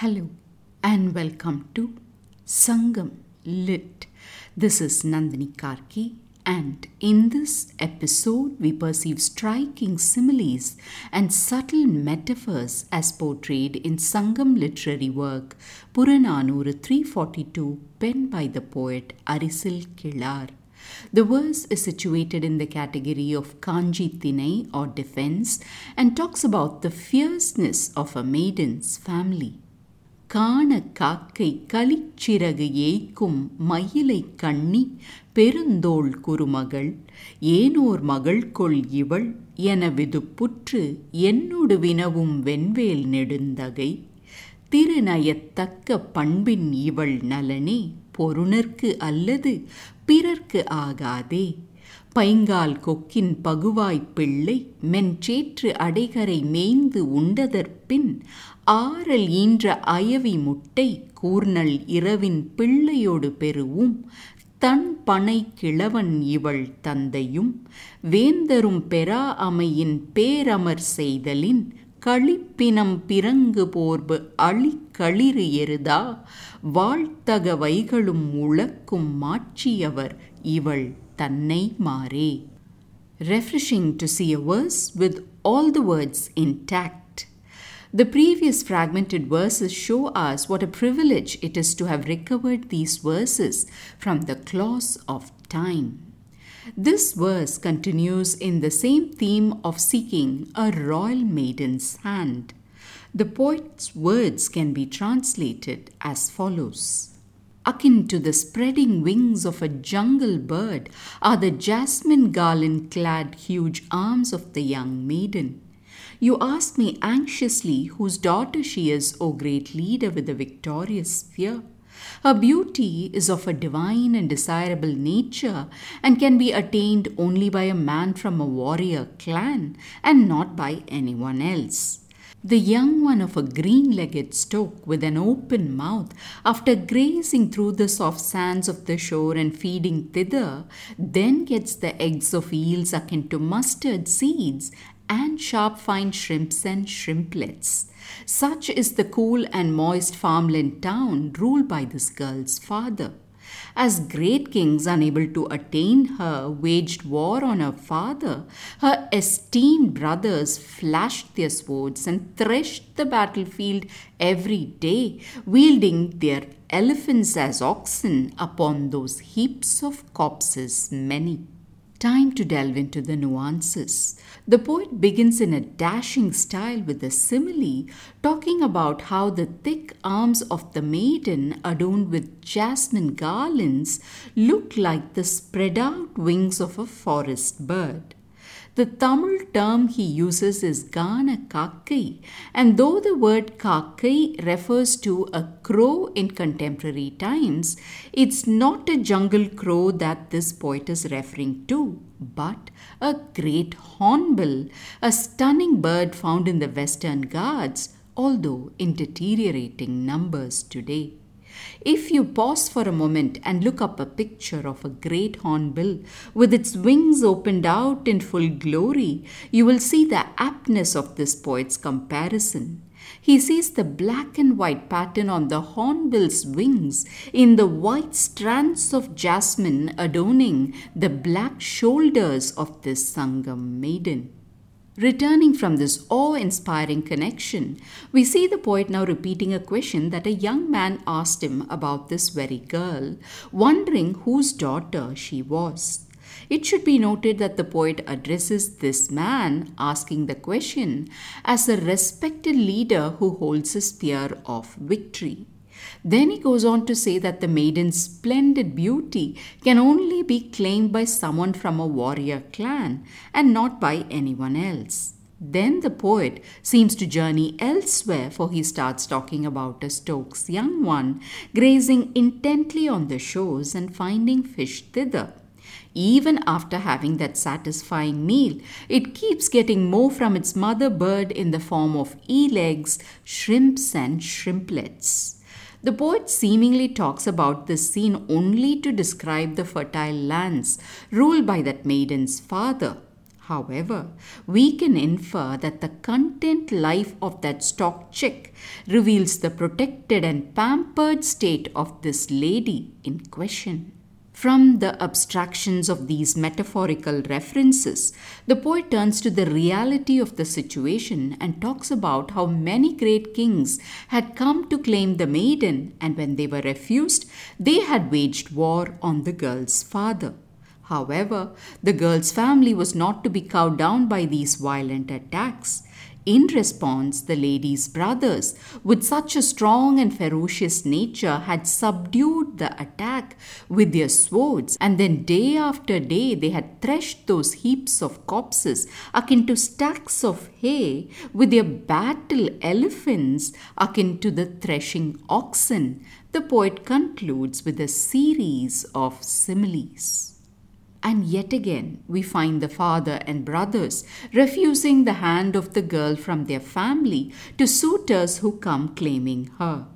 Hello and welcome to Sangam Lit. This is Nandini Karki, and in this episode, we perceive striking similes and subtle metaphors as portrayed in Sangam literary work Puranaanooru 342, penned by the poet Arisil Kizhaar. The verse is situated in the category of Kaanji Thinai or defense and talks about the fierceness of a maiden's family. காண காக்கை களிச்சிறகு ஏய்க்கும் மயிலை கண்ணி பெருந்தோள் குருமகள் ஏனோர் மகள் கொள் இவள் எனவிது புற்று என்னொடு வினவும் வெண்வேல் நெடுந்தகை. திருநயத்தக்க பண்பின் இவள் நலனே பொருணர்க்கு அல்லது பிறர்க்கு ஆகாதே. பைங்கால் கொக்கின் பகுவாய்ப் பிள்ளை மென்சேற்று அடைகரை மேய்ந்து உண்டதற்பின் ஆறல் ஈன்ற அயவி முட்டை கூர்நல் இரவின் பிள்ளையோடு பெறுவும். தன் பனை கிழவன் இவள் தந்தையும் வேந்தரும் பெறா அமையின் பேரமர் செய்தலின் களிப்பினம் பிறங்கு போர்பு அழி களிறு எருதா? வாழ்த்தக வைகளும் உழக்கும் மாட்சியவர் இவள் தன்னை மாறே refreshing to see a verse with all the words intact. The previous fragmented verses show us what a privilege it is to have recovered these verses from the claws of time. This verse continues in the same theme of seeking a royal maiden's hand. The poet's words can be translated as follows. Akin to the spreading wings of a jungle bird are the jasmine garland clad huge arms of the young maiden. You ask me anxiously whose daughter she is, O great leader with the victorious spear. Her beauty is of a divine and desirable nature and can be attained only by a man from a warrior clan and not by anyone else. The young one of a green legged stork with an open mouth, after grazing through the soft sands of the shore and feeding thither, then gets the eggs of eels akin to mustard seeds and sharp fine shrimps and shrimplets. Such is the cool and moist farmland town ruled by this girl's father. As great kings unable to attain her waged war on her father, her esteemed brothers flashed their swords and threshed the battlefield every day, wielding their elephants as oxen upon those heaps of corpses many. Time to delve into the nuances. The poet begins in a dashing style with a simile, talking about how the thick arms of the maiden, adorned with jasmine garlands, look like the spread out wings of a forest bird. The Tamil term he uses is Gana Kakkai, and though the word Kakkai refers to a crow in contemporary times, it's not a jungle crow that this poet is referring to, but a great hornbill, a stunning bird found in the Western Ghats, although in deteriorating numbers today. If you pause for a moment and look up a picture of a great hornbill with its wings opened out in full glory, you will see the aptness of this poet's comparison. He sees the black and white pattern on the hornbill's wings in the white strands of jasmine adorning the black shoulders of this Sangam maiden. Returning from this awe inspiring connection, we see the poet now repeating a question that a young man asked him about this very girl, wondering whose daughter she was. It should be noted that the poet addresses this man asking the question as a respected leader who holds a spear of victory. Then he goes on to say that the maiden's splendid beauty can only be claimed by someone from a warrior clan and not by anyone else. Then the poet seems to journey elsewhere, for he starts talking about a stork's young one grazing intently on the shores and finding fish thither. Even after having that satisfying meal, it keeps getting more from its mother bird in the form of eel eggs, shrimps, and shrimplets. The poet seemingly talks about this scene only to describe the fertile lands ruled by that maiden's father. However, we can infer that the content life of that stock chick reveals the protected and pampered state of this lady in question. From the abstractions of these metaphorical references, the poet turns to the reality of the situation and talks about how many great kings had come to claim the maiden, and when they were refused, they had waged war on the girl's father. However, the girl's family was not to be cowed down by these violent attacks. In response, the lady's brothers, with such a strong and ferocious nature, had subdued the attack with their swords, and then day after day they had threshed those heaps of corpses akin to stacks of hay with their battle elephants akin to the threshing oxen. The poet concludes with a series of similes. And yet again, we find the father and brothers refusing the hand of the girl from their family to suitors who come claiming her.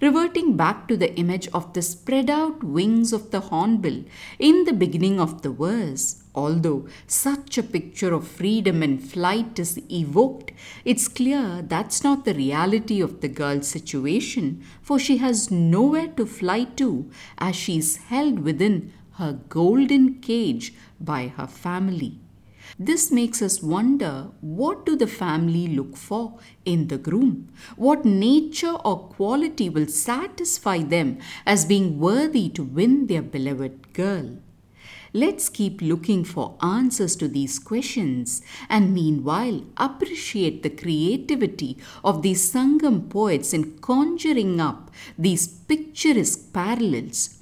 Reverting back to the image of the spread out wings of the hornbill in the beginning of the verse, although such a picture of freedom and flight is evoked, it's clear that's not the reality of the girl's situation, for she has nowhere to fly to as she is held within her golden cage by her family. This makes us wonder what do the family look for in the groom? What nature or quality will satisfy them as being worthy to win their beloved girl? Let's keep looking for answers to these questions and meanwhile appreciate the creativity of these Sangam poets in conjuring up these picturesque parallels